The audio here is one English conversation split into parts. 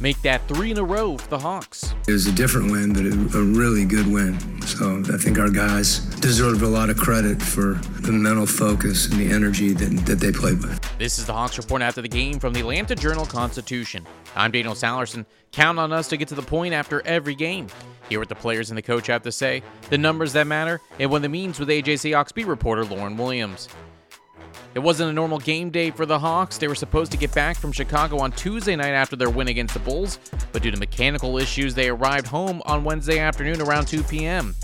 make that three in a row for the Hawks. It was a different win, but a really good win. So I think our guys deserve a lot of credit for the mental focus and the energy that, that they played with. This is the Hawks report after the game from the Atlanta Journal Constitution. I'm Daniel Sallerson. Count on us to get to the point after every game. Hear what the players and the coach have to say, the numbers that matter, and what it means with AJC beat reporter Lauren Williams. It wasn't a normal game day for the Hawks. They were supposed to get back from Chicago on Tuesday night after their win against the Bulls, but due to mechanical issues, they arrived home on Wednesday afternoon around 2 p.m.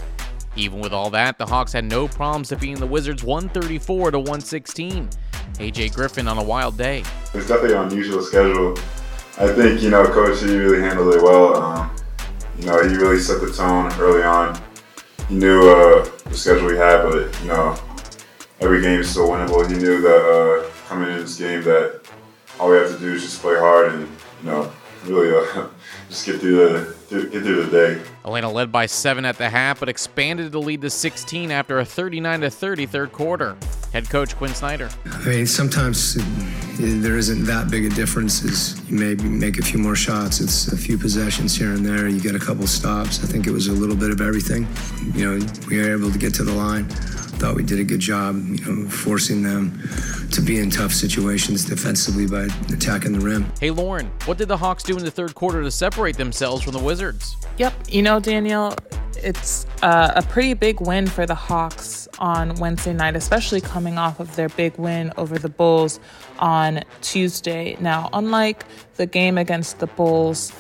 Even with all that, the Hawks had no problems defeating the Wizards 134 to 116. AJ Griffin on a wild day. It's definitely an unusual schedule. I think you know, Coach, he really handled it well. Um, you know, he really set the tone early on. He knew uh, the schedule we had, but you know, every game is still winnable. He knew that uh, coming into this game that all we have to do is just play hard and you know really uh, just get through the get through the day. Atlanta led by seven at the half, but expanded the lead to 16 after a 39 to 30 third quarter. Head coach Quin Snyder. I mean, sometimes there isn't that big a difference. As you maybe make a few more shots, it's a few possessions here and there. You get a couple stops. I think it was a little bit of everything. You know, we were able to get to the line thought we did a good job, you know, forcing them to be in tough situations defensively by attacking the rim. Hey, Lauren, what did the Hawks do in the third quarter to separate themselves from the Wizards? Yep, you know, Daniel, it's uh, a pretty big win for the Hawks on Wednesday night, especially coming off of their big win over the Bulls on Tuesday. Now, unlike the game against the Bulls,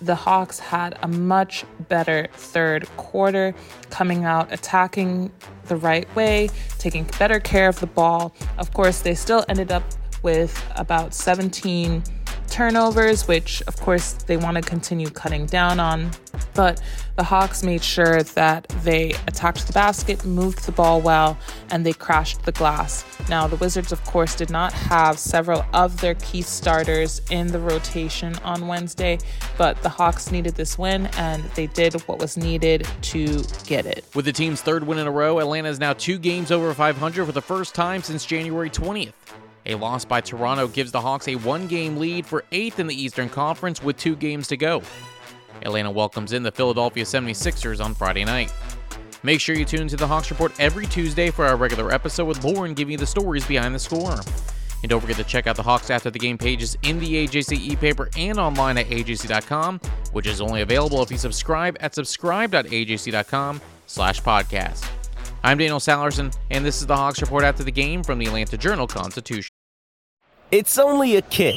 the Hawks had a much better third quarter, coming out attacking the right way, taking better care of the ball. Of course, they still ended up with about 17 turnovers, which of course they want to continue cutting down on. But the Hawks made sure that they attacked the basket, moved the ball well, and they crashed the glass. Now, the Wizards, of course, did not have several of their key starters in the rotation on Wednesday, but the Hawks needed this win, and they did what was needed to get it. With the team's third win in a row, Atlanta is now two games over 500 for the first time since January 20th. A loss by Toronto gives the Hawks a one game lead for eighth in the Eastern Conference with two games to go. Atlanta welcomes in the Philadelphia 76ers on Friday night. Make sure you tune to the Hawks Report every Tuesday for our regular episode with Lauren giving you the stories behind the score. And don't forget to check out the Hawks After the Game pages in the AJC e-paper and online at ajc.com, which is only available if you subscribe at subscribe.ajc.com slash podcast. I'm Daniel Sallerson, and this is the Hawks Report After the Game from the Atlanta Journal-Constitution. It's only a kick,